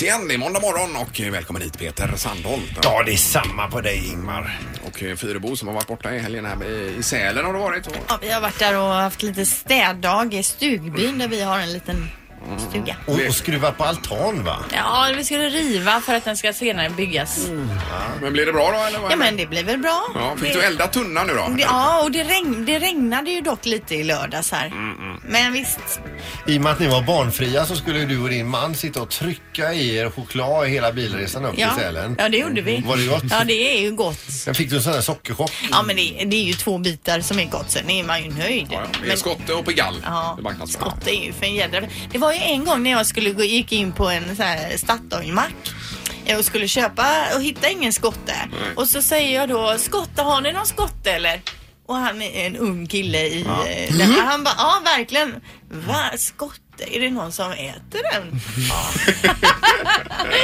dags igen. Det är måndag morgon och välkommen hit Peter Sandholt. Ja, det är samma på dig Ingmar. Och eh, Fyrebo som har varit borta i helgen här i- Sälen har det varit. Och, Ja, vi har varit där och haft lite städdag i stugbyn där vi har en liten stuga. Och, och skruva på altan va? Ja, vi skulle riva för att den ska senare byggas. men blir det bra då eller? vad Ja, det? men det blir väl bra. Ja, fick det, du elda tunna nu då? det, ja, och det, regn, det regnade ju dock lite i lördags här. Men visst, I och med att ni var barnfria så skulle du och din man sitta och trycka i er choklad i hela bilresan upp ja, till Sälen. ja det gjorde vi. Var det gott? Ja, det är ju gott. Sen fick du en sån här sockerchock. Ja, men det, det är ju två bitar som är gott. Sen är man ju nöjd. Ja, ja. Det är Men- skotte och pigall. Ja, skott är ju för en jädra... Det var ju en gång när jag skulle gå, gick in på en sån här Statoil-mack eh, och skulle köpa och hitta ingen skotte. Och så säger jag då, skotte, har ni någon skotte eller? Och han är en ung kille i eh, den. Han bara, ja verkligen. Va, skotte? Är det någon som äter den?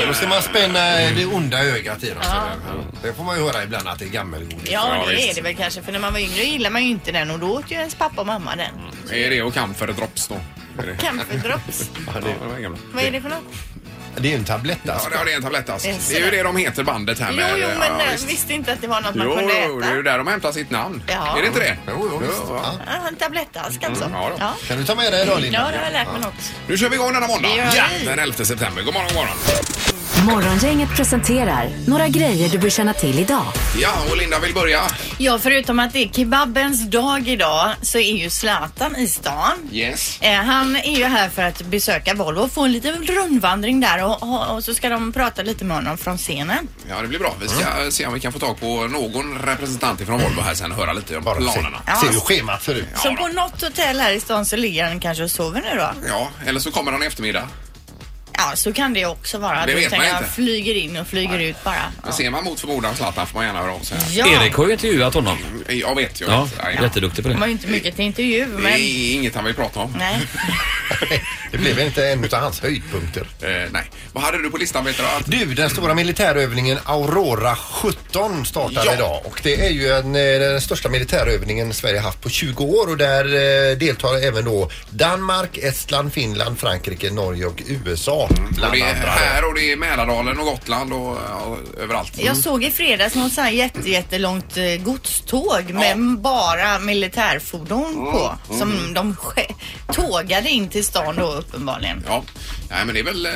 Då ska man spänna det onda ögat i dem. så där. Det får man ju höra ibland att det är gammelgodis. Ja, Ja, det visst. är det väl kanske. För när man var yngre gillade man ju inte den och då åt ju ens pappa och mamma den. Är det och camfer drops då? Är det? Camphor drops. Ja, det var gamla. Vad är det för något? Det är ju en tablettask. Ja, det är en tablettask. Det är Det är ju det de heter bandet här Jo, med. jo, men ja, jag visst. visste inte att det var något man Jo, kunde jo, det är äta. ju där de hämtar sitt namn. Ja. Är det inte det? Jo, jo, visst. Ja. Ja. Ja, en tablettask alltså. Mm, ja då. ja. Kan du ta med dig idag Linda? Ja, det har jag lärt mig något. Nu kör vi igång denna måndag. Det gör vi. Den 11 september. God morgon, god morgon. Morgongänget presenterar några grejer du bör känna till idag. Ja, och Linda vill börja. Ja, förutom att det är kebabens dag idag så är ju Zlatan i stan. Yes. Eh, han är ju här för att besöka Volvo och få en liten rundvandring där och, och, och så ska de prata lite med honom från scenen. Ja, det blir bra. Vi ska se om vi kan få tag på någon representant ifrån Volvo här sen och höra lite om Bara planerna. se, se hur schemat ser ut. så på något hotell här i stan så ligger han kanske och sover nu då. Ja, eller så kommer han i eftermiddag. Ja, så kan det också vara. Det vet man tänker jag, inte. flyger in och flyger ut bara. Men ser man mot förmodan Zlatan får man gärna höra av sig. Ja, Erik har ju intervjuat honom. Jag vet ju. Ja, vet. Ja, ja. jätteduktig på det var det. ju inte mycket till intervju Det men... är inget han vill prata om. Nej. Det blev inte en av hans höjdpunkter. Eh, nej. Vad hade du på listan Peter? Att- Du, den stora militärövningen Aurora 17 startar Ja. idag och det är ju en, eh, den största militärövningen Sverige haft på 20 år och där eh, deltar även då Danmark, Estland, Finland, Frankrike, Norge och USA. Och Bland det är andra. här och det är Mälardalen och Gotland och ja, överallt. Jag såg i fredags något så här jätte, jättelångt eh, godståg med bara militärfordon på. Som de tågade in till stan då uppenbarligen. Ja, Nej, men det är väl eh,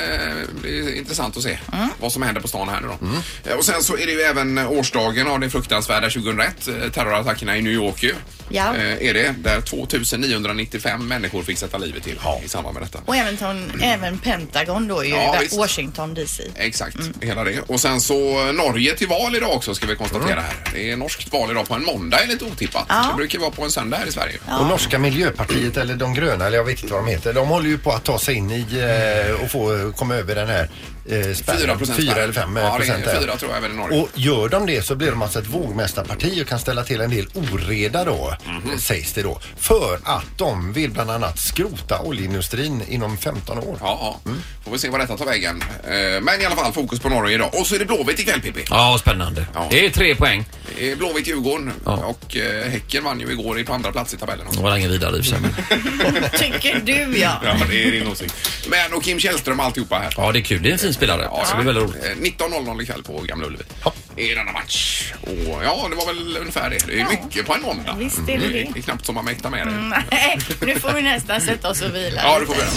det är intressant att se Mm. vad som händer på stan här nu då. Eh, Och sen så är det ju även årsdagen av det fruktansvärda 2001, eh, terrorattackerna i New York ju. Ja. Eh, är det, där 2995 människor fick sätta livet till i samband med detta. Och även, ton, även Pentagon då i Ja, visst. Washington DC. Exakt, Mm. hela det. Och sen så Norge till val idag också ska vi konstatera här. Det är norskt val idag på en måndag är lite otippat. Ja. Det brukar vara på en söndag här i Sverige. Och norska miljöpartiet eller de gröna eller jag vet inte vad de heter. De håller ju på att ta sig in i eh, och få komma över den här eh, spärren. 4 procent. Fyra eller fem eh, Ja, det procent. är där. fyra tror jag även i Norge. Och gör de det så blir de alltså ett vågmästarparti och kan ställa till en del oreda då, Mhm. eh, sägs det då. För att de vill bland annat skrota oljeindustrin inom 15 år. Ja, ja. Får vi se vad detta tar vägen. Eh, Men i alla fall fokus på Norge idag. Och så är det Blåvitt ikväll Pippi. Ja, spännande. Ja. Det är tre poäng. Det är Blåvitt Djurgården Ja. och eh, Häcken vann ju igår i på andra plats i tabellen. Det var ingen vidare i Tycker du ja. Ja, det är din åsikt. Men och Kim Källström och alltihopa här. Ja, det är kul. Det är en fin spelare. Ja, Så det är väldigt roligt. Eh, 19.00 ikväll på Gamla Ullevi. Ja. I denna match. Och ja, det var väl ungefär det. Det är mycket på en måndag. Visst är det det. Det är knappt som man mäktar med det. Nej, nu får vi nästan sätta oss och vila. Ja, det får vi göra.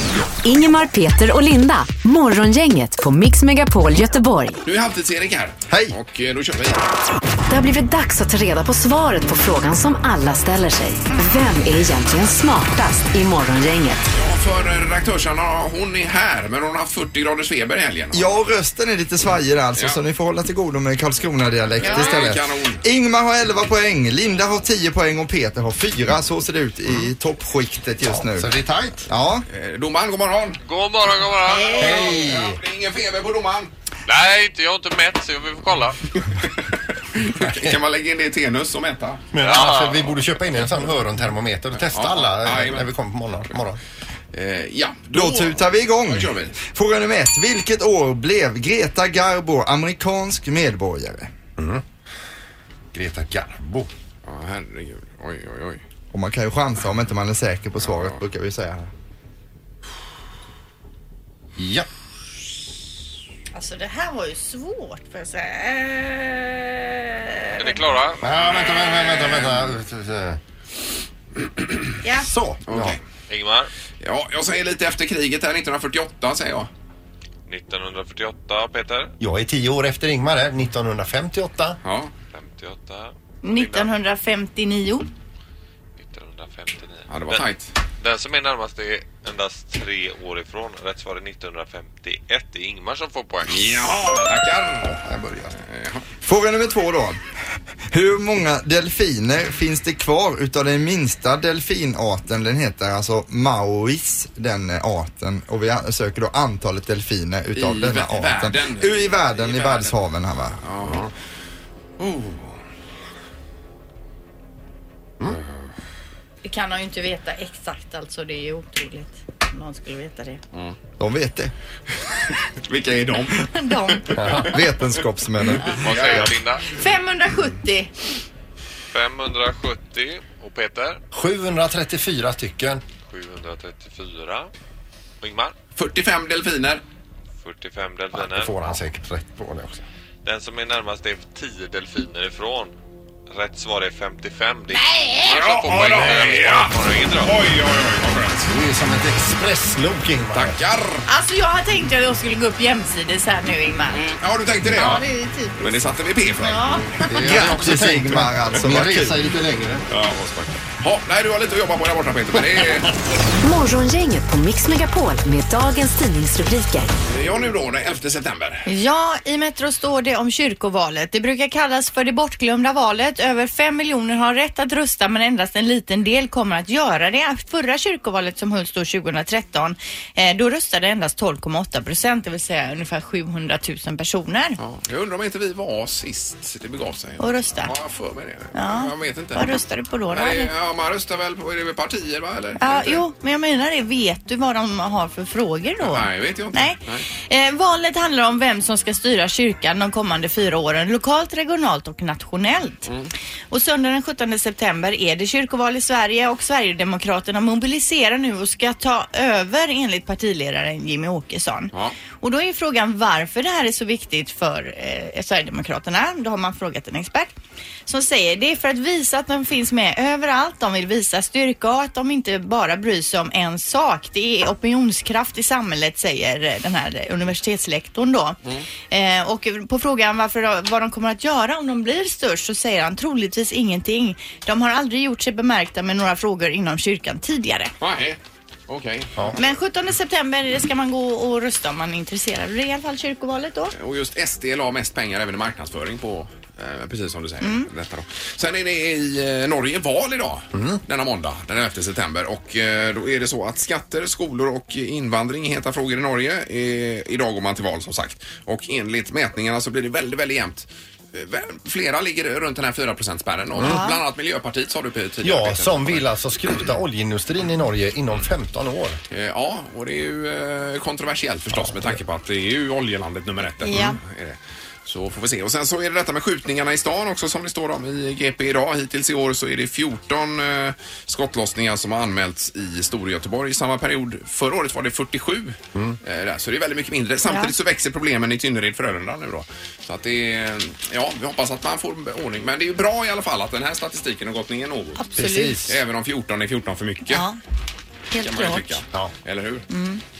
Ingemar, Peter och Linda. Morgongänget på Mix Megapol Göteborg. Nu är Halvtids-Erik här. Hej. Och eh, då kör vi. Det har blivit dags att ta reda på svaret på frågan som alla ställer sig. Vem är egentligen smartast i Morgongänget? Ja, för redaktörsarna, hon är här, men hon har haft 40 graders feber i helgen. Ja, rösten är lite svajig alltså, Ja. så ni får hålla till godo med Karlskrona-dialekt Ja, istället. kanon. Ingmar har 11 poäng, Linda har 10 poäng och Peter har 4. Så ser det ut i toppskiktet just nu. Så det är tajt. Ja, Eh, Domaren, god morgon. God morgon, god morgon. Hej! Ja, det är ingen feber på domaren. Nej, inte, jag har inte mätt så vi får kolla. kan man lägga in det i Tenus och mäta? Men alltså, vi borde köpa in en sån örontermometer och testa Ja, alla eh, jajamän. när vi kommer på morgon. morgon. Eh, ja, då tutar vi igång. Då kör vi. Fråga nummer ett. Vilket år blev Greta Garbo amerikansk medborgare? Greta Garbo. Ja, herregud. Oj, oj, oj. Och man kan ju chansa om inte man är säker på svaret, brukar vi säga här. Ja. Alltså det här var ju svårt får jag säga. Är Eh, ni klara? Ja, vänta, vänta, vänta, vänta. Ja. Så. Ja. Okej. Ja, jag säger lite efter kriget här 1948 säger jag. 1948. Peter? Jag är tio år efter Ingmar här, 1958. Ja. 58. 1959. 1959. Ja, det var Den- tajt. Den som är närmast är endast tre år ifrån. Rätt svar är 1951. Det är Ingmar som får poäng. Ja, tackar. Jag börjar. Ja. Fråga nummer två då. Hur många delfiner finns det kvar utav den minsta delfinarten? Den heter alltså Mauris, den arten. Och vi söker då antalet delfiner utav I denna arten. världen. U- I världen, I i, världen. världshaven här va. Ja. Oh. Det kan han ju inte veta exakt alltså. Det är otroligt om någon skulle veta det. De vet det. Vilka är de? De. Vetenskapsmännen. Vad säger Linda? 570. 570. Och Peter? 734 stycken. 734. Och Ingmar? 45 delfiner. 45 Ja, det delfiner. får han säkert rätt på det också. Den som är närmast är 10 delfiner ifrån. Rätt svar är 55. Det är poäng. Ja. Har ingen dröm. Oj, oj, oj. Du är som ett expresslok Ingmar. Tackar. Alltså jag har tänkt att jag skulle gå upp jämsides här nu Ingmar. Ja, du tänkte det Ja, ja. det är typiskt. Men det satte vi P för. Ja. Det jag också Grattis tänkt, Ingmar alltså. Min Vad resa är lite längre. Ja, vad spännande. Ja, nej, du har lite att jobba på där borta Peter. Men det är... Morgongänget på Mix Megapol med dagens tidningsrubriker. Ja, nu då, den 11 september. Ja, i Metro står det om kyrkovalet. Det brukar kallas för det bortglömda valet. Över fem miljoner har rätt att rösta men endast en liten del kommer att göra det. Förra kyrkovalet som hölls då 2013, eh, då röstade endast 12,8 procent, det vill säga ungefär 700 000 personer. Ja, jag undrar om inte vi var sist det begav sig. Och rösta. Ja, jag för mig det. Ja. Jag vet inte. Vad röstar du på då? då Nej, ja, man röstar väl på är det partier va? Eller? Ja, jo, men jag menar det. Vet du vad de har för frågor då? Nej, vet jag inte. Nej. Eh, valet handlar om vem som ska styra kyrkan de kommande fyra åren, lokalt, regionalt och nationellt. Mm. Och söndagen den 17 september är det kyrkoval i Sverige och Sverigedemokraterna mobiliserar nu och ska ta över enligt partiledaren Jimmy Åkesson. Ja. Och då är frågan varför det här är så viktigt för eh, Sverigedemokraterna. Då har man frågat en expert som säger det är för att visa att de finns med överallt. De vill visa styrka och att de inte bara bryr sig om en sak. Det är opinionskraft i samhället säger eh, den här universitetslektorn då. Eh, och på frågan varför, vad de kommer att göra om de blir störst så säger han troligtvis ingenting. De har aldrig gjort sig bemärkta med några frågor inom kyrkan tidigare. Nej, okej. Men 17 september ska man gå och rösta om man är intresserad. Det är i alla fall kyrkovalet då. Och just SD la mest pengar även i marknadsföring på eh, Precis som du säger. Mm. Detta då. Sen är det i eh, Norge val idag, denna måndag, den 11 september. Och eh, då är det så att skatter, skolor och invandring är heta frågor i Norge. Eh, idag går man till val som sagt. Och enligt mätningarna så blir det väldigt, väldigt jämnt. Eh, Flera ligger runt den här 4 spärren och bland annat Miljöpartiet sa du på tidigare. Ja, Peter. som vill alltså skrota oljeindustrin i Norge inom 15 år. Eh, Ja, och det är ju eh, kontroversiellt förstås med tanke på att det är ju oljelandet nummer ett. Ja. Mm, är det. Så får vi se. Och sen så är det detta med skjutningarna i stan också som det står om i GP idag. Hittills i år så är det 14 eh, skottlossningar som har anmälts i Storgöteborg. I samma period förra året var det 47. Eh, där. Så det är väldigt mycket mindre. Samtidigt Ja. så växer problemen i Tynnered Frölunda nu då. Så att det är, ja, vi hoppas att man får ordning. Men det är ju bra i alla fall att den här statistiken har gått ner något. Absolut. Precis. Även om 14 är 14 för mycket Ja, helt klart. Ja. Eller hur?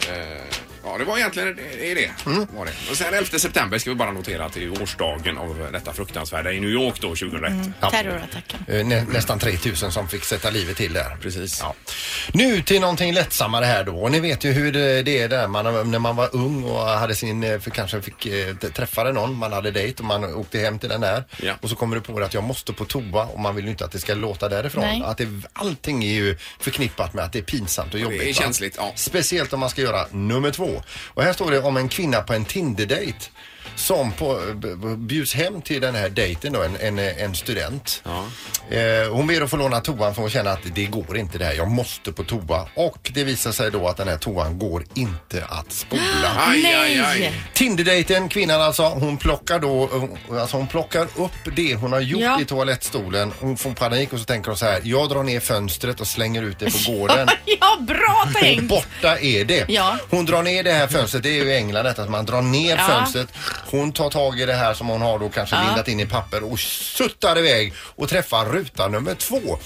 Eh, ja, det var egentligen det. Är det. Var det. Och sen 11 september ska vi bara notera att det är årsdagen av detta fruktansvärda i New York då 2001. Ja. Terrorattacken. Eh, Nä, nästan 3000 som fick sätta livet till där. Precis. Ja. Nu till någonting lättsammare här då. Och ni vet ju hur det det är där man, när man var ung och hade sin, eh, för kanske fick eh, träffade någon, man hade dejt och man åkte hem till den där. Ja. Och så kommer du på det att jag måste på toa och man vill ju inte att det ska låta därifrån. Nej. Att det, allting är ju förknippat med att det är pinsamt och jobbigt. är va? känsligt, ja. Speciellt om man ska göra nummer två. Och här står det om en kvinna på en Tinder-dejt som på, bjuds hem till den här dejten då, en, en, en student. Eh, hon ber att få låna toan för hon känner att det går inte det här, jag måste på toa. Och det visar sig då att den här toan går inte att spola. Aj, aj, aj. Nej! Tinderdejten, kvinnan alltså, hon plockar då, alltså hon plockar upp det hon har gjort Ja. i toalettstolen. Hon får panik och så tänker hon så här, jag drar ner fönstret och slänger ut det på gården. Ja, bra tänkt! borta är det. Ja. Hon drar ner det här fönstret, det är ju i England att man drar ner Ja. fönstret. Hon tar tag i det här som hon har då kanske Ja. lindat in i papper och suttar iväg och träffar ruta nummer två.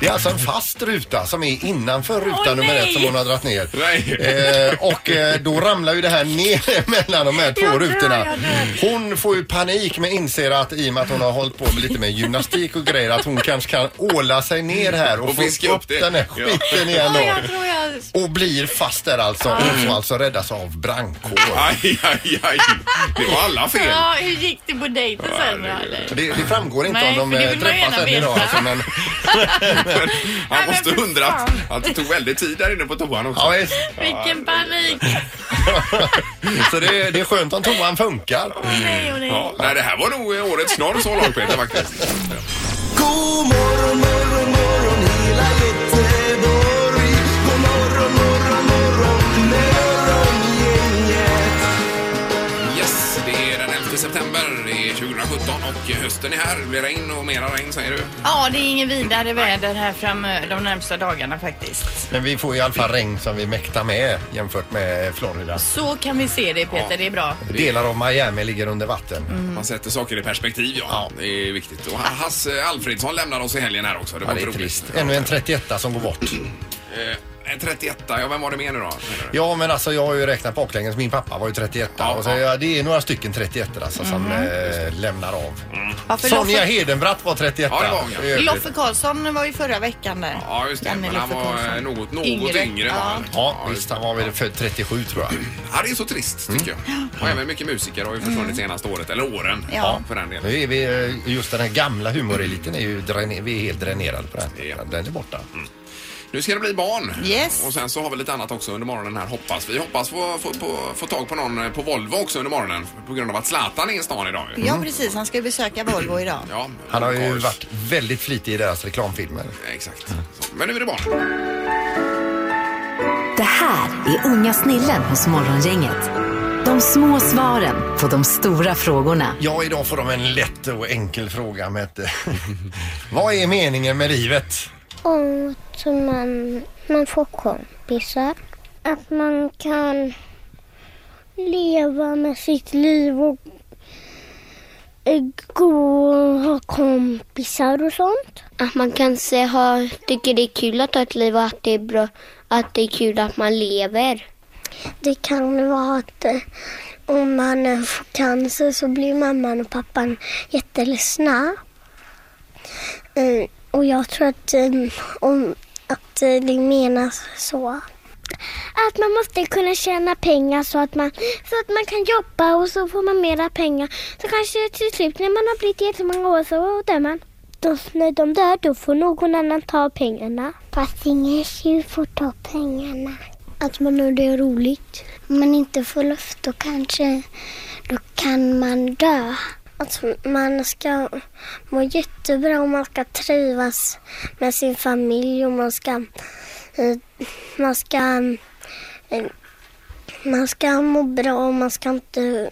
Det är alltså en fast ruta som är innanför ruta Åh, nummer ett nej. som hon har dragit ner. Nej. Eh, och eh, då ramlar ju det här ner mellan de här två Jag dör, rutorna. jag dör. Hon får ju panik men inser att i och med att hon har hållit på med lite med gymnastik och grejer att hon kanske kan åla sig ner här och, Och få fiska upp upp det. den här Ja. skiten igen Ja, då. jag tror jag... Och blir fast där alltså och får alltså räddas av brandkår. Aj, aj, aj. Det var alla fel. Ja, hur gick det på dejten sen då eller? Det, det framgår inte Nej, om för de det eh, vill man träffas gärna än idag alltså, men Men han men måste för undra att, fan. att det tog väldigt tid där inne på toan också. ja, visst. Vilken panik! Så det, det är skönt om toan funkar. Åh nej, åh nej. Ja, nej, det här var nog eh, årets knorr så långt Peter faktiskt. God morgon september, är 2017 och hösten är här. Det blir regn och mera regn säger du. Ja, det är ingen vidare väder här fram de närmsta dagarna faktiskt. Men vi får i alla fall regn som vi mäktar med jämfört med Florida. Så kan vi se det Peter, det är bra. Delar av Miami ligger under vatten. Man sätter saker i perspektiv ja. Ja. Det är viktigt. Och Hasse Alfredsson lämnade oss i helgen här också. Det Ja, var det är trist. Ännu en 31 som går bort. Eh, 31 ja vem var det med nu då? Ja, men alltså jag har ju räknat baklänges. Min pappa var ju 31 Ja, och så, ja. ja, det är några stycken 31 alltså som eh, lämnar av. Ja, för Sonja Loffe, Hedenbratt var 31 Ja, det var hon, ja. Loffe Karlsson var ju förra veckan där. Ja just det, Janne men han var eh, Karlsson. något, något yngre, Yngre, var ja. han. Ja, just visst. Han var väl född 37 tror jag. Ja, det är så trist tycker jag. Och även mycket musiker har ju försvunnit senaste året, eller åren. Ja. För den delen. Nu är vi, eh, just den här gamla humoreliten är ju dräner, vi är helt dränerade på den. Ja. Den är borta. Nu ska det bli barn. Yes. Och sen så har vi lite annat också under morgonen här hoppas vi. hoppas få, få, få, få tag på någon på Volvo också under morgonen på grund av att Zlatan är i stan idag. ju. Ja, precis. Han ska ju besöka Volvo idag. Ja, Han har ju varit väldigt flitig i deras reklamfilmer. Exakt. Så, men nu är det barn. Det här är unga snillen hos Morgongänget. De små svaren på de stora frågorna. Ja, idag får de en lätt och enkel fråga med ett, Vad är meningen med livet? Och att man, man får kompisar. Att man kan leva med sitt liv och eh, gå och ha kompisar och sånt. Att man kanske har, tycker det är kul att ha ett liv och att det är bra, att det är kul att man lever. Det kan vara att eh, om man eh, får cancer så blir mamman och pappan jätteledsna. Och jag tror att, eh, om, att eh, det menas så. Att man måste kunna tjäna pengar så att, man, så att man kan jobba och så får man mera pengar. Så kanske till slut när man har blivit jättemånga år så dör man. Då, när de dör då får någon annan ta pengarna. Fast ingen tjuv får ta pengarna. Att man har det roligt. Om man inte får luft då kanske då kan man dö. Att man ska må jättebra och man ska trivas med sin familj och man ska eh, man ska eh, man ska må bra och man ska inte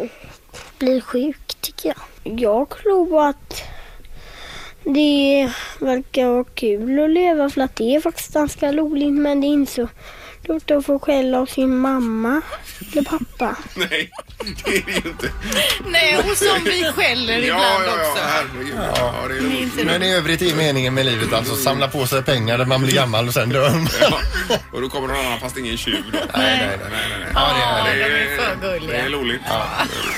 bli sjuk tycker jag. Jag tror att det verkar vara kul att leva för att det är faktiskt ganska roligt men det är inte så roligt att få skäll av sin mamma eller pappa. Nej, det är det ju inte. Nej, och som vi skäller Ja, ibland ja, ja, också. herregud. Ja, det är. Men i övrigt är meningen med livet alltså samla på sig pengar när man blir gammal och sen dör man. Ja. Och då kommer någon annan fast ingen tjuv då. Nej, nej, nej. Nej, nej. Ja, det de är för gulliga. Det är roligt.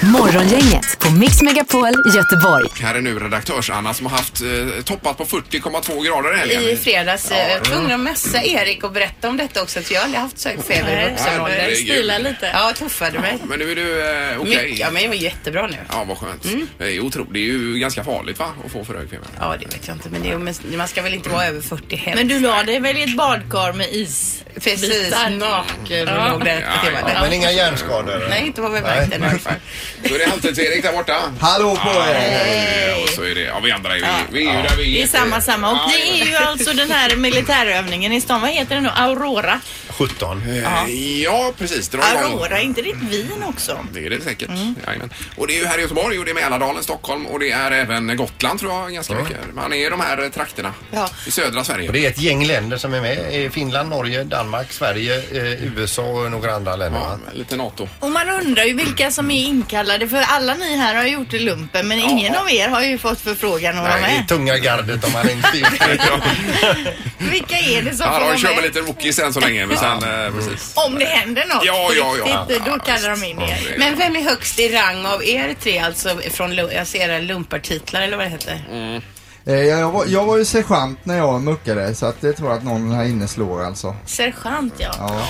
Morgongänget på Mix Megapol Göteborg. Här är nu redaktörs-Anna som har haft eh, eh, toppat på 40,2 grader i helgen. I fredags Ja. ja. tvungen att messa Erik och berätta om detta också. För jag aldrig haft så hög feber i Nej, vuxen ålder. Stila lite. Ja, tuffade mig. Men nu är du eh, okej? Mycket, ja, men jag var jättebra nu. Ja, vad skönt. Mm. Det är ju otroligt. Det är ju ganska farligt va? Att få för hög feber. Ja, det vet jag inte. Men det är, men man ska väl inte vara över 40 hem. Men du la dig väl i ett badkar med is? Precis, bitar? naken och Ja. låg där Ja, ett timmar. ja. Men inga hjärnskador? Nej, inte vad vi märkte i alla fall. Då är det Halvtids-Erik där borta. Hallå på er! Och så är det, ja vi andra är, vi, vi är ju där vi Det är samma, samma. Och Ja, det är ju alltså den här militärövningen i stan. Vad heter den nu? Aurora? 17. Ja, ja precis. Dra igång. Aurora, är inte det ett vin också? Det är det säkert. Mm. Jajamän. Och det är ju här i Göteborg och det är Mälardalen, Stockholm och det är även Gotland tror jag ganska mycket. Man är i de här trakterna Ja. i södra Sverige. Och det är ett gäng länder som är med. Eh, Finland, Norge, Danmark, Sverige, eh, USA och några andra länder. Ja, va? lite NATO. Och man undrar ju vilka som är inkallade för alla ni här har gjort lumpen men ingen av er har ju fått förfrågan att vara Nej, det är med. tunga gardet om man inte gjort det. Vilka är det som Ja, får de vara kör med med? lite rookies än så länge. Men sen, eh, precis. Om det händer något Ja, ja, ja. riktigt, då kallar de in er. Men vem är högst i rang av er tre, alltså från lu- jag ser era lumpartitlar eller vad det heter? Eh, Jag var, jag var ju sergeant när jag muckade så att det tror jag att någon här inne slår alltså. Sergeant ja. Ja.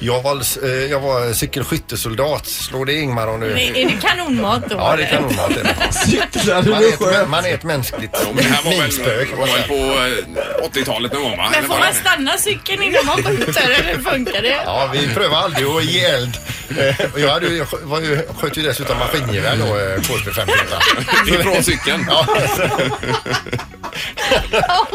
Jag var, eh, jag var cykelskyttesoldat. Slår det Ingmar om du... Är det kanonmat då? Ja, det eller? kan nog vara det. Cyklade Man du är, ett, man är ett mänskligt Ja, men det här var väl, var på eh, 80-talet någon gång va? Men får man stanna cykeln innan man skjuter eller funkar det? Ja, vi prövar aldrig att ge eld. Eh, Jag hade, ju- var ju, sköt ju dessutom maskingevär då, eh, KSP 58. Ifrån cykeln? Ja,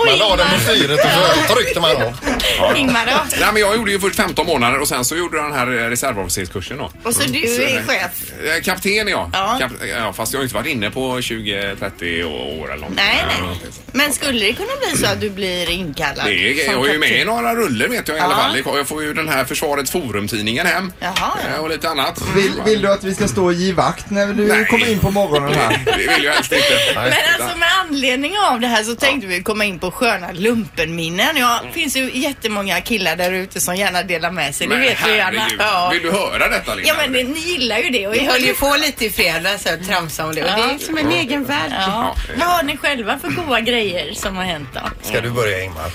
man la den på styret och så tryckte man av. Ingmar då? Nej, men jag gjorde ju först 15 månader och sen så gjorde jag den här eh, reservofficerskursen då. Och så du är chef? Eh, Kapten ja. Ja. Kap ja. Fast jag har inte varit inne på 20-30 år eller något. Nej, nej. Men skulle det kunna bli så att du blir inkallad? Det är, jag är ju med i några ruller vet jag i alla fall. Jag får ju den här Försvarets Forum-tidningen hem. Jaha, Eh, ja. Och lite annat. Vill, vill du att vi ska stå och ge vakt när du Nej. kommer in på morgonen här? Det vill jag helst inte. Men alltså med anledning av det här så tänkte vi komma in på sköna lumpenminnen. Ja, det finns ju jättemånga killar där ute som gärna delar med sig. Men vet vi gärna. Ja. Vill du höra detta Linda? ja, men det, ni gillar ju det. Och Vi höll ju på lite i fredags och tramsade om det och det är som en egen värld. Ja. Vad har ni själva för goda grejer som har hänt då? Ska du börja Ingmar?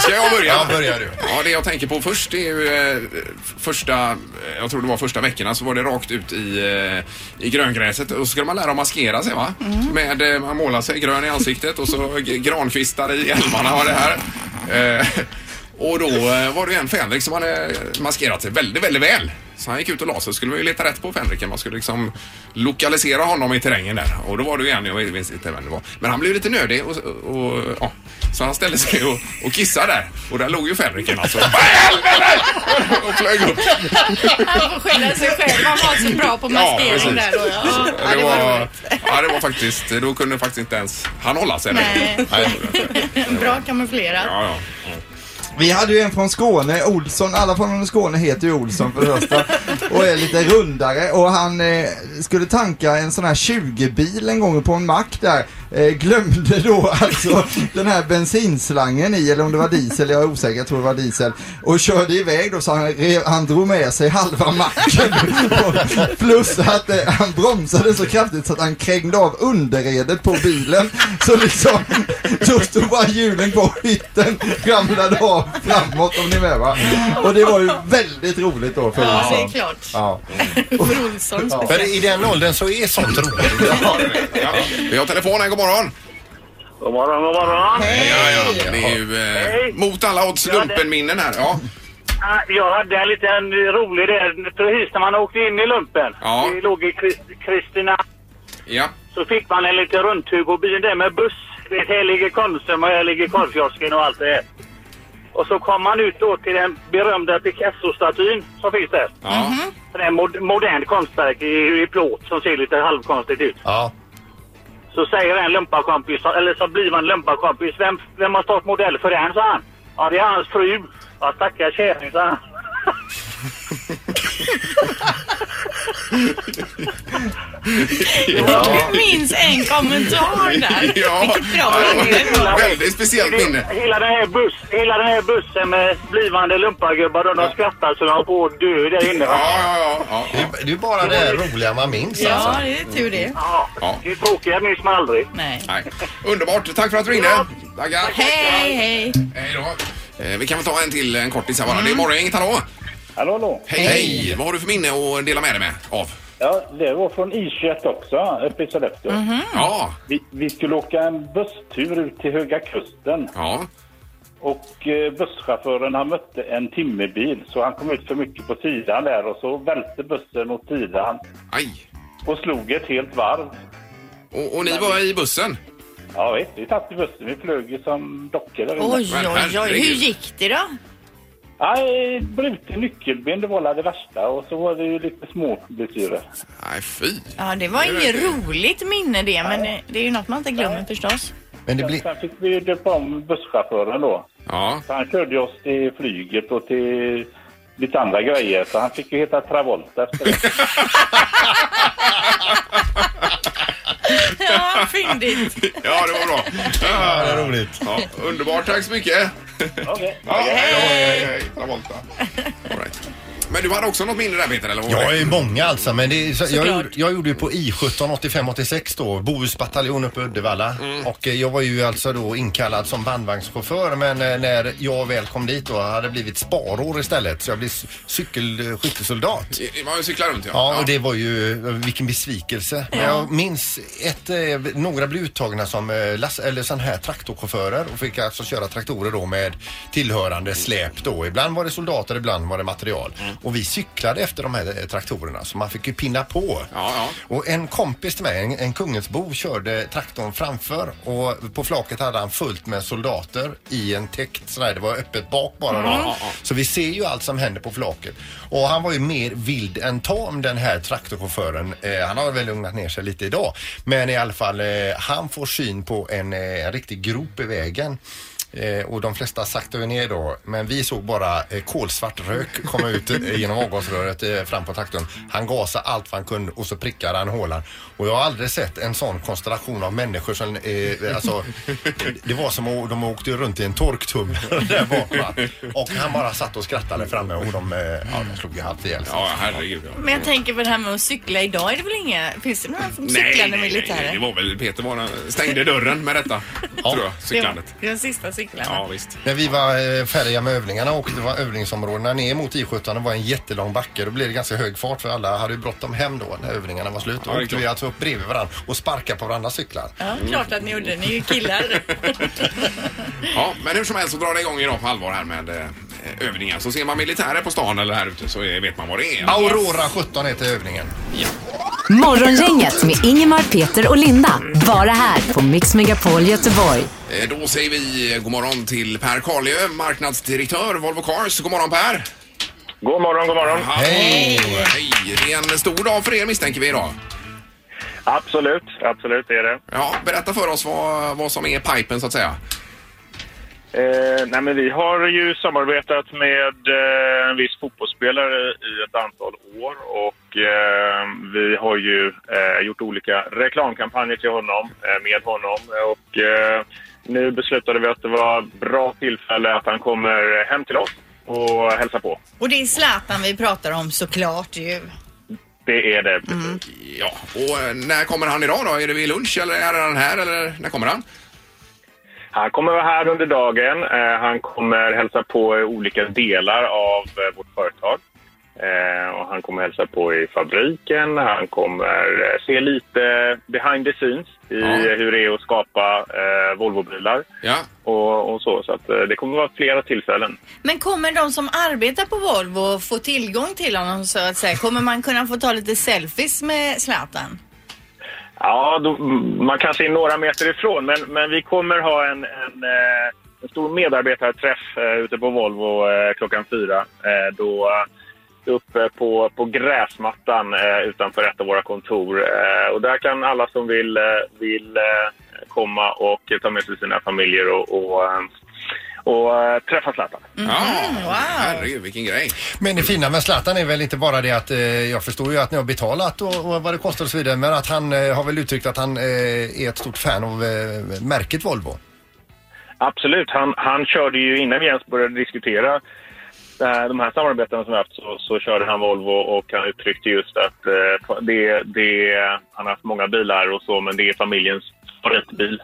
Ska jag börja? Ja, börja du. Ja, det jag tänker på först är ju eh, första, eh, jag tror det var första veckorna så var det rakt ut i, eh, i gröngräset och så skulle man lära att maskera sig va? Med, eh, man målar sig grön i ansiktet och så g- grankvistar i hjälmarna och det här. Eh, och då eh, var det ju en fänrik som hade maskerat sig väldigt, väldigt väl. Så han gick ut och la sig. skulle vi ju leta rätt på fänriken. Man skulle liksom lokalisera honom i terrängen där. Och då var det ju en, jag minns inte vem det var. Men han blev lite nödig och, och, och ja. Så han ställde sig och, och kissade där. Och där låg ju fänriken alltså. Vad i helvete! och flög upp. Han får skylla sig själv. Han var så bra på maskering där då. Ja, Ja, det, var, ja, det var faktiskt, då kunde faktiskt inte ens han hålla sig. Nej. Nej. Bra kamouflerat. Ja, ja. Vi hade ju en från Skåne, Olsson, alla från Skåne heter ju Olsson för det första. Och är lite rundare. Och han eh, skulle tanka en sån här 20-bil en gång på en mack där. Eh, glömde då alltså den här bensinslangen i, eller om det var diesel, jag är osäker, jag tror det var diesel. Och körde iväg då så han, rev- han drog med sig halva macken. Plus att eh, han bromsade så kraftigt så att han krängde av underredet på bilen. Så liksom, då stod bara hjulen kvar, hytten ramlade av framåt om ni är med va. Och det var ju väldigt roligt då för Ja, det är klart. Ja. För Olsson För speciellt. i den åldern så är sånt roligt. Ja. Vi har telefon här, god morgon. God morgon, god morgon. Ja, ja. Det är ju eh, Hej. mot alla odds lumpenminnen här. Ja. Ah, Jag hade en liten rolig där. Precis när man åkte in i lumpen. Ja. Vi låg i Krist- Kristina. ja. Så fick man en liten rundtur på byn där med buss. Du Vet, här ligger Konsum och här ligger korvkiosken och allt det här. Och så kom man ut då till den berömda Picasso-statyn som finns där. Ja. Det är en mod modern konstverk i, i plåt som ser lite halvkonstigt ut. Ja. Så säger en lumparkompis, eller så blir man lumparkompis, vem, vem har stått modell för den, sa han. Ja, det är hans fru. Ja, stackars kärring, sa han. Du minns en kommentar där. Ja, Vilket bra ja, minne. väldigt speciellt minne. Hela den här, buss, hela den här bussen med blivande lumpargubbar, de, de skrattar så de har på att dö där inne. Ja, ja, ja. Det är, det är bara det roliga man minns Ja, alltså. det är tur det. Ja. Ja. Det tråkiga minns man aldrig. Nej. Nej. Underbart. Tack för att du ringde. Tackar. Hej, hej. Hej då. Eh, Vi kan väl ta en till, en kortis här bara. Det är morgon, hallå. Hallå, hallå. Hej, hej. Vad har du för minne att dela med dig med av? Ja, det var från I21 också, uppe i Sollefteå. Ja. Vi, vi skulle åka en busstur ut till Höga Kusten. Ja. Och eh, busschauffören han mötte en timmerbil så han kom ut för mycket på sidan där och så välte bussen åt sidan. Aj. Och slog ett helt varv. Och, och ni var i bussen? Ja vi satt i bussen. Vi flög som dockor. Oj, oj, oj. Hur gick det då? Nej, bruten nyckelben det var det värsta och så var det ju lite små besyrer. Nej, fy. Ja, det var inget roligt minne det, men det, det är ju något man inte glömmer förstås. Men det blir... Sen fick vi döpa om busschauffören då. Ja. Så han körde oss till flyget och till lite andra grejer. Så han fick ju heta Travolta efter det. Ja, fyndigt. Ja, det var bra. Ja, det är roligt. Ja, underbart, tack så mycket. Okej. Ja, hej då. Hej, hej. Travolta. All right. Men du hade också något minne där Peter, eller? vad var Jag det? är många alltså, men det är, så, jag, Såklart. gjorde, jag gjorde ju på I17 85-86 då, Bohusbataljon uppe i Uddevalla. Och eh, jag var ju alltså då inkallad som bandvagnschaufför men eh, när jag väl kom dit då hade jag blivit sparår istället så jag blev cykelskyttesoldat. Man cyklar runt, ja. Ja, och det var ju, vilken besvikelse. Men jag minns ett, eh, några blev uttagna som eh, lass, eller sån här traktorchaufförer och fick alltså köra traktorer då med tillhörande släp då. Ibland var det soldater, ibland var det material. Och vi cyklade efter de här eh, traktorerna så man fick ju pinna på. Ja, ja. Och en kompis till mig, en, en Kungensbo, körde traktorn framför och på flaket hade han fullt med soldater i en täckt sådär, det var öppet bak bara då. Ja. Så vi ser ju allt som händer på flaket. Och han var ju mer vild än tam den här traktorchauffören. Eh, han har väl lugnat ner sig lite idag. Men i alla fall, eh, han får syn på en, eh, en riktig grop i vägen. Eh, och de flesta saktar ju ner då. Men vi såg bara eh, kolsvart rök komma ut eh, genom avgasröret eh, fram på traktorn. Han gasade allt vad han kunde och så prickade han hålan. Och jag har aldrig sett en sån konstellation av människor som, eh, alltså, det var som att de åkte runt i en torktumlare där bak va? Och han bara satt och skrattade framme och de, eh, ja, de slog ju halvt ihjäl sig. Ja, herregud. Ja. Men jag tänker på det här med att cykla idag. Är det väl inga... Finns det några som cyklar militärer? det var väl Peter bara stängde dörren med detta, tror jag, cyklandet. Det var den sista cyklarna. Ja, visst. När vi var eh, färdiga med övningarna och det var övningsområdena ner mot I17 det var en jättelång backe. Då blev det ganska hög fart för alla hade ju bråttom hem då när övningarna var slut. Då Ja, åkte vi alltså upp bredvid varandra och sparkade på varandras cyklar. Ja, klart att ni gjorde. Ni är ju killar. Ja, men hur som helst så drar det igång idag på allvar här med eh, övningar. Så ser man militärer på stan eller här ute så vet man vad det är. Aurora 17 heter övningen. Morgongänget med Ingemar, Peter och Linda. Bara här på Mix Megapol Göteborg. Eh, Då säger vi eh, god morgon till Per Karliö, marknadsdirektör Volvo Cars. God morgon Per! God morgon, god morgon. Hej! Hej! Det är en stor dag för er misstänker vi idag. Absolut, absolut det är det. Ja, berätta för oss vad, vad som är pipen så att säga. Eh, nej, men vi har ju samarbetat med eh, en viss fotbollsspelare i ett antal år och eh, vi har ju eh, gjort olika reklamkampanjer till honom, eh, med honom och eh, nu beslutade vi att det var bra tillfälle att han kommer hem till oss och hälsa på. Och det är Zlatan vi pratar om såklart ju. Det är det. Ja, och när kommer han idag då? Är det vid lunch eller är han här eller när kommer han? Han kommer vara här under dagen. Eh, han kommer hälsa på i olika delar av eh, vårt företag. Eh, och han kommer hälsa på i fabriken. Han kommer se lite behind the scenes i Ja. hur det är att skapa eh, Volvobilar. Ja. Och, och så. Så att, det kommer vara flera tillfällen. Men kommer de som arbetar på Volvo få tillgång till honom så att säga? Kommer man kunna få ta lite selfies med Zlatan? Ja, då, man kan se några meter ifrån, men, men vi kommer ha en, en, eh, en stor medarbetarträff eh, ute på Volvo eh, klockan fyra. Eh, då eh, uppe på, på gräsmattan eh, utanför ett av våra kontor. Och där kan alla som vill, vill komma och ta med sig sina familjer och, och, och eh, träffa Zlatan. Mm. Ja, herregud vilken grej. Men det fina med Zlatan är väl inte bara det att eh, jag förstår ju att ni har betalat och, och vad det kostar och så vidare men att han eh, har väl uttryckt att han eh, är ett stort fan av eh, märket Volvo. Absolut. Han, han körde ju innan vi ens började diskutera det här, de här samarbetena som vi haft så, så körde han Volvo och han uttryckte just att eh, det, det, han har haft många bilar och så men det är familjens favoritbil.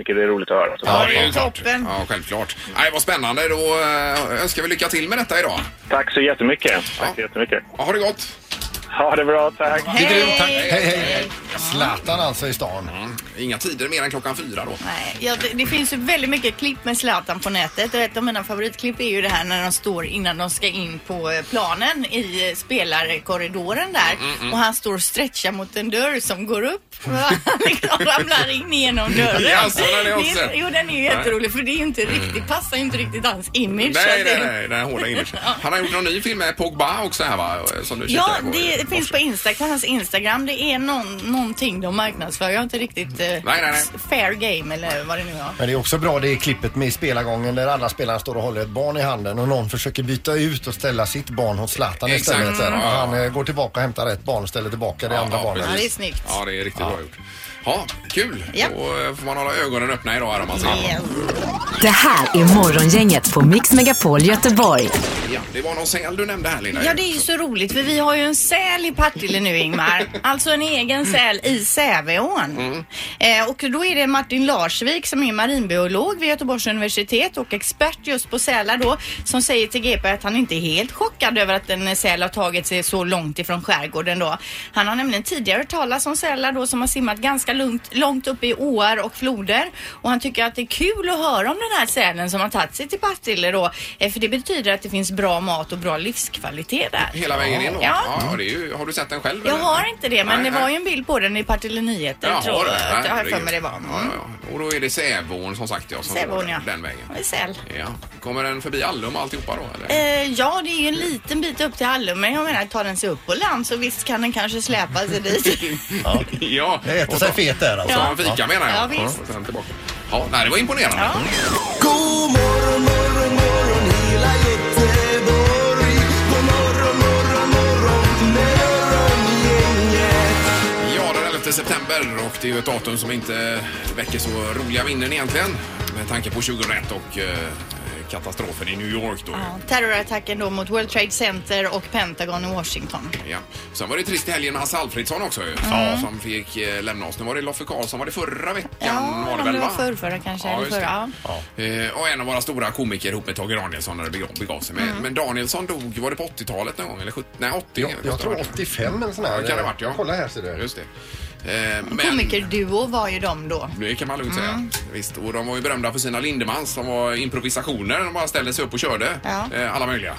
Vilket är roligt att höra. Så Ja, det är ju klart. Ja, självklart. Nej, vad spännande. Då eh, önskar vi lycka till med detta idag. Tack så jättemycket. Tack så jättemycket. Ha det gott. Ha det bra, tack. Det är grymt, tack. Hej, hej, hej. Zlatan alltså i stan. Inga tider mer än klockan fyra då. Nej, ja, det, det finns ju väldigt mycket klipp med Zlatan på nätet. Och ett av mina favoritklipp är ju det här när de står innan de ska in på eh, planen i eh, spelarkorridoren där. Mm, mm. Och han står och stretchar mot en dörr som går upp. Han ramlar in genom dörren. Jaså, den har jag inte Det är- sett. Jo, den är ju Nej. jätterolig för det är ju inte riktigt, passar ju inte riktigt hans image. så Nej, det- nej, nej, den här hårda imagen. Han har gjort någon ny film med Pogba också här va? Som du Ja, på. det finns på Instagram, hans Instagram. Det är någon, någonting de marknadsför. Jag har inte riktigt eh, nej, nej. fair game eller vad det nu var. Men det är också bra det är klippet med spelargången där alla spelarna står och håller ett barn i handen och någon försöker byta ut och ställa sitt barn hos Zlatan Exakt. istället. Mm. Och han eh, går tillbaka och hämtar ett barn och ställer tillbaka det andra barnet. precis. Ja, det är snyggt. Ja, det är riktigt bra gjort. Ja, kul. Ja. Då eh, får man hålla ögonen öppna idag här om man ser. Det här är Morgongänget på Mix Megapol Göteborg. Ja, det var någon säl du nämnde här Linda. Ja, det är ju så roligt för vi har ju en säl i Partille nu Ingmar. Alltså en egen säl i Säveån. Mm. Eh, och då är det Martin Larsvik som är marinbiolog vid Göteborgs universitet och expert just på sälar då som säger till GP att han inte är helt chockad över att en säl har tagit sig så långt ifrån skärgården då. Han har nämligen tidigare talat om sälar då som har simmat ganska lugnt, långt upp i åar och floder och han tycker att det är kul att höra om den här sälen som har tagit sig till Partille då eh, för det betyder att det finns bra mat och bra livskvalitet där. Hela vägen in då? Ja. ja det är ju, har du sett den själv? Jag eller? har inte det, men Nej, det var nej. ju en bild på den i Partille Nyheter Jaha, tror det. jag. Jag har för mig det var. Ja, ja. Och då är det Sävån som sagt ja. Som Sävån, går den, ja. den vägen. Det är säl. Ja. Kommer den förbi Allum och alltihopa då eller? Eh, ja, det är ju en liten bit upp till Allum, men jag menar, tar den sig upp på land så visst kan den kanske släpa sig dit. Ja. ja. Fet där alltså. Så en fika Ja. menar jag. Ja, visst. Och sen tillbaka. Ja, nej, det var imponerande. God morgon, morgon, morgon hela Göteborg. God morgon, morgon, morgon morgongänget. Ja, den 11 september och det är ju ett datum som inte väcker så roliga minnen egentligen med tanke på 2001 och eh, katastrofen i New York då. Ja, terrorattacken då mot World Trade Center och Pentagon i Washington. Ja. Sen var det trist i helgen med Hasse Alfredsson också ju, Mm. som fick eh, lämna oss. Nu var det Loffe Karlsson, var det förra veckan? Ja, var det väl det var va? förrförra kanske. Ja, eller förra. det. Eh, och en av våra stora komiker ihop med Tage Danielsson när det begav, begav sig. Men, Mm. men Danielsson dog, var det på 80-talet någon gång? Eller 70, nej 80? Jag, jag tror 85 eller sån här. Ja, kan det varit ja. Kolla här ser du. Just det. Eh, men Komikerduo var ju de då. det kan man lugnt säga. Mm. Visst. Och de var ju berömda för sina Lindemans som var improvisationer. De bara ställde sig upp och körde. Ja. Eh, alla möjliga.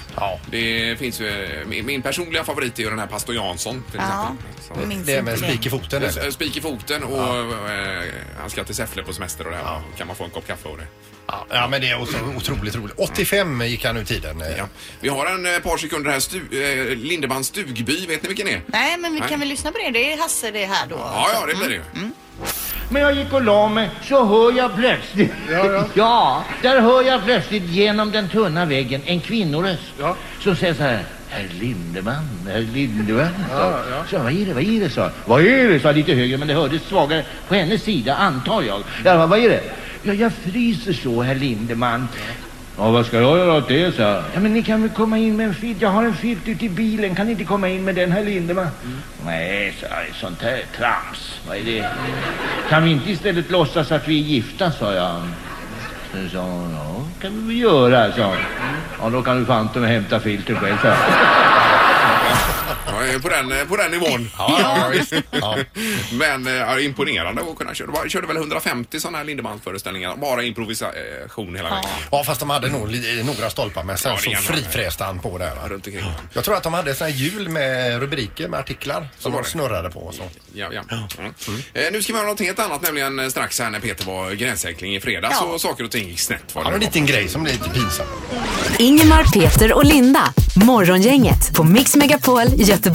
Det finns ju, min, min personliga favorit är ju den här pastor Jansson till Ja, exempel. Minns Det är med spik i foten, eller? Spik i foten och eh, han ska till Säffle på semester och det här. Kan man få en kopp kaffe och det. Ja, ja men det är otroligt roligt. 85 gick han ur tiden. Ja. Vi har en eh, par sekunder här. Stu, eh, Lindemans stugby, vet ni vilken det är? Nej, men vi Nej. kan väl lyssna på det. Det är Hasse det här då. Ja, ja, det blir det ju. Men jag gick och la mig så hör jag plötsligt, ja, där hör jag plötsligt genom den tunna väggen en kvinnoröst som säger så här. Herr Lindeman, herr Lindeman. Ja, Så, vad är det, vad är det, sa Vad är det, sa jag lite högre, men det hördes svagare på hennes sida, antar jag. Jag bara, vad är det? Ja, jag fryser så, herr Lindeman. Ja, vad ska jag göra åt det, jag. Ja, men ni kan väl komma in med en filt. Jag har en filt ute i bilen. Kan ni inte komma in med den, herr Lindeman? Nej, sa jag, sånt här trams. Vad är det? Kan vi inte istället låtsas att vi är gifta, sa jag. Så sa hon, ja, kan vi väl göra, sa hon. Ja, då kan du fan hämta filten själv, sa jag. Eh, på, den, eh, på den nivån. Ja, ja, visst. Ja. Men eh, ja, imponerande att kunna köra. De körde väl 150 sådana här Lindemans-föreställningar. Bara improvisation hela vägen. Ja, fast de hade nog li- några stolpar med. Sen Ja, det så frifräste han på där. Va? Runt omkring. Jag tror att de hade såna här hjul med rubriker med artiklar som var de det. snurrade på och så. Ja, ja. Mm. Eh, nu ska vi ha något helt annat, nämligen eh, strax här när Peter var gränssäkring i fredags Ja. och saker och ting gick snett. Var Ja, det en då. liten grej som blir lite pinsam. Ingemar, Peter och Linda. Morgongänget på Mix Megapol Göteborg.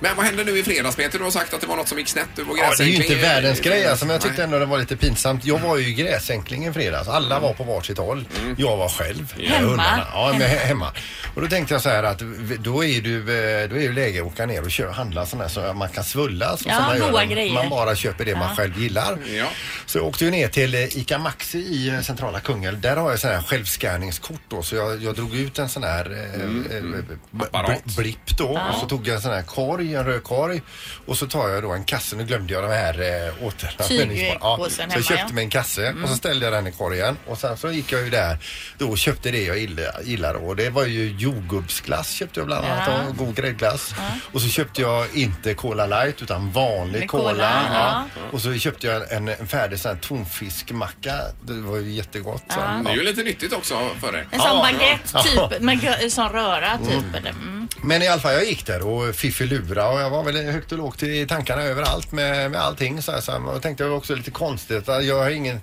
Men vad hände nu i fredags Peter? Du har sagt att det var något som gick snett. Du var Ja, det är ju gräsänkling inte i- världens i grej fredags. alltså, men jag tyckte Nej. ändå det var lite pinsamt. Jag var ju i gräsänkling i fredags. Alla var på varsitt håll. Jag var själv. med Hemma? hundarna. Ja, med, hemma. Och då tänkte jag så här att då är du, eh, då är det läge att åka ner och köra, handla sådana här så man kan svulla. Så Ja, som man, gör. grejer. man bara köper det man Ja. själv gillar. Ja. Så jag åkte ju ner till eh, ICA Maxi i eh, centrala Kungälv. Där har jag sån här självskanningskort då. Så jag, jag drog ut en sån här eh, eh, b- Apparat. bli- blipp då. Och så tog jag en sån här korg, en röd korg. Och så tar jag då en kasse. Nu glömde jag de här eh, återanvändningsbara. Ja, så jag köpte ja. mig en kasse och så ställde jag den i korgen. Och sen så gick jag ju där då och köpte det jag gilla- gillar. Och det var ju jordgubbsglass köpte jag bland annat. Ja. Och god gräddglass. Och så köpte jag inte Cola light utan vanlig cola. cola, ja. ja. Och så köpte jag en, en färdig sån här tonfiskmacka. Det var ju jättegott. Så. Det är ju lite nyttigt också för dig. En sån Ja. baguette Ja. typ, med sån röra typ. eller? Mm. Men i alla fall, jag gick där och fiffilura och jag var väl högt och lågt i tankarna överallt med, med allting. Så här, så här. Jag tänkte också lite konstigt att jag har ingen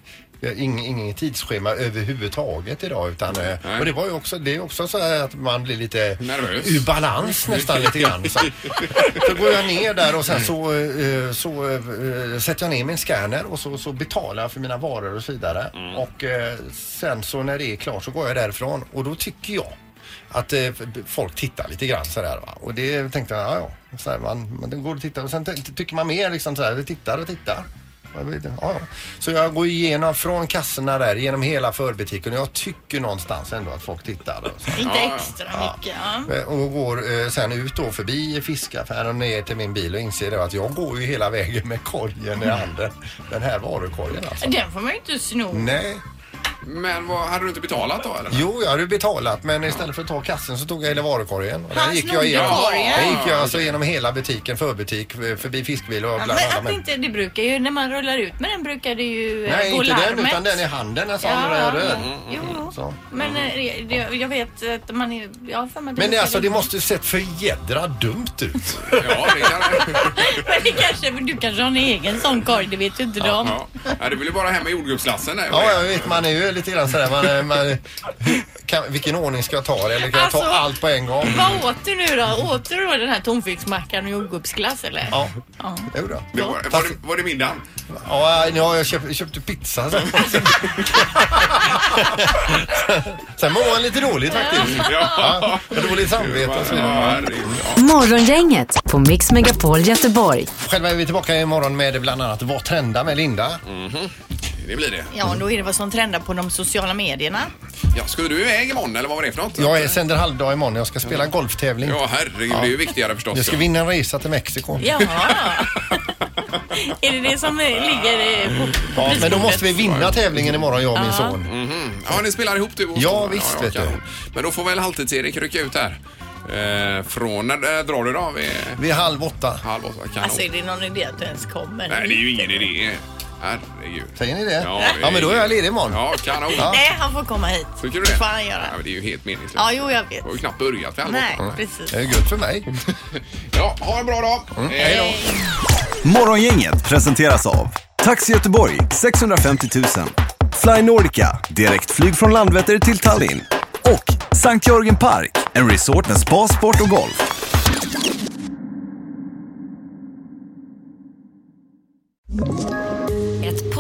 har ingen, tidsschema överhuvudtaget idag utan, eh, och det var ju också, det är också så här att man blir lite Nervös. ur balans nästan lite grann. Så, så går jag ner där och sen så, eh, så eh, sätter jag ner min scanner och så, så betalar jag för mina varor och så vidare. Och eh, sen så när det är klart så går jag därifrån och då tycker jag att eh, folk tittar lite grann sådär va. Och det tänkte jag, ja ja. Så här, man, man går och tittar och sen ty- tycker man mer liksom sådär, tittar och tittar. Jag vet inte, Ja, ja. Så jag går igenom från kassorna där, genom hela förbutiken och jag tycker någonstans ändå att folk tittar. Och, så. Inte Ja, extra mycket. Ja. Eh, och går eh, sen ut då förbi fiskaffären och ner till min bil och inser då att jag går ju hela vägen med korgen i handen. Den här varukorgen alltså. Den får man ju inte sno. Nej. Men vad, hade du inte betalat då eller? Jo, jag hade ju betalat men istället för att ta kassen så tog jag hela varukorgen. Och Han där gick jag snodde igenom, korgen. där gick jag alltså genom hela butiken, förbutik, förbi fiskbil och bland alla men att men... inte, det brukar ju, när man rullar ut med den brukar det ju eh, Nej, gå inte larmet. den utan den i handen, en sån Ja, röd. Jo, Så. men eh, det, jag vet att man är... Ja, för man Men det, alltså det måste ju sett för jädra dumt ut. Ja, det kan Men det kanske, men du kanske har en egen sån korg, det vet ju inte de. Ja. Ja, du vill ju bara hem med jordgubbsglassen där. Ja, jag vet, man är ju lite grann sådär, man, är- man, kan, vilken ordning ska jag ta det eller kan jag ta Alltså, allt på en gång? Vad åt du nu då? Åt du då den här tonfiskmackan och jordgubbsglass eller? Ja, Ja. jo då. Det var, var, det, var det middagen? Ja, ja jag köpte, köpte pizza sen. sen mår man lite dåligt faktiskt. Ja, dåligt samvete och så Ja, vidare. herregud, ja. Morgongänget på Mix Megapol Göteborg. Själva är vi tillbaka imorgon med bland annat Vad trendar med Linda. Det blir det. Ja, och då är det vad som trendar på de sociala medierna. Ja, skulle du iväg imorgon eller vad var det för något? Jag är, sänder halvdag imorgon. Jag ska spela golftävling. Ja, herregud, det är ju viktigare förstås. Jag ska vinna en resa till Mexiko. Jaha. är det det som eh, ligger eh, på, på Ja, men då måste vi vinna tävlingen imorgon, jag och min son. Mhm. Ja, ni spelar ihop du och Ja, Ståhl. visst, vet du. kanon. Men då får väl Halvtids-Erik rycka ut här. Eh, från, när äh, drar du då? Vid Vid halv åtta. halv åtta? Kanon. Alltså är det någon idé att du ens kommer? Nej, det är ju ingen idé. Herregud. Säger ni det? Ja, Ja, men då är jag ledig imorgon. Ja, kanon. Ja. Nej, han får komma hit. Tycker du Det det? får han göra. Ja, men det är ju helt meningslöst. Ja, jo, jag vet. Det har ju knappt börjat halv Nej, precis. Det är gött för mig. Ja, ha en bra dag. Mm. Hej då. Morgongänget presenteras av Taxi Göteborg 650 000 Fly Nordica, direktflyg från Landvetter till Tallinn och Sankt Jörgen Park, en resort med spa, sport och golf.